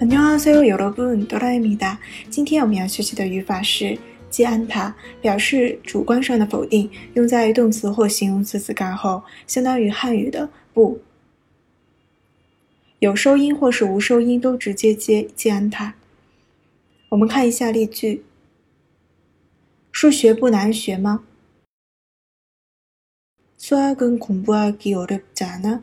안녕하세요여러분哆啦 A 米哒。今天我们要学习的语法是接安它，表示主观上的否定，用在动词或形容词子干后，相当于汉语的不。有收音或是无收音都直接接接安它。我们看一下例句：数学不难学吗？수학은공부하기어렵지않아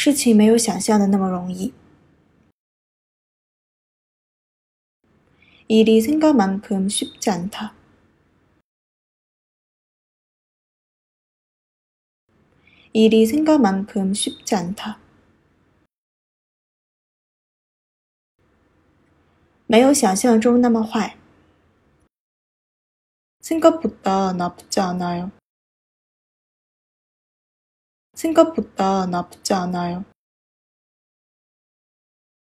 事情没有想象的那么容易。일이생각만큼쉽지않다 일이생각만큼쉽지않다没有想象中那么坏。생각보다나쁘지않아요 생각보다 나쁘지 않아요.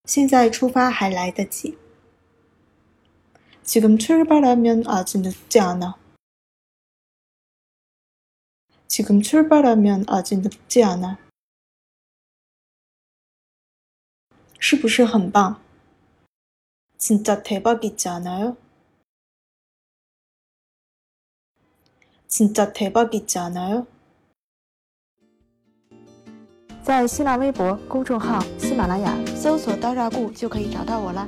现在出发还来得及. 지금 출발하면 아직 늦지 않아. 지금 출발하면 아직 늦지 않아. 是不是很棒? 진짜 대박이지 않아요? 진짜 대박이지 않아요? 在新浪微博公众号“喜马拉雅”搜索“刀扎固”就可以找到我啦。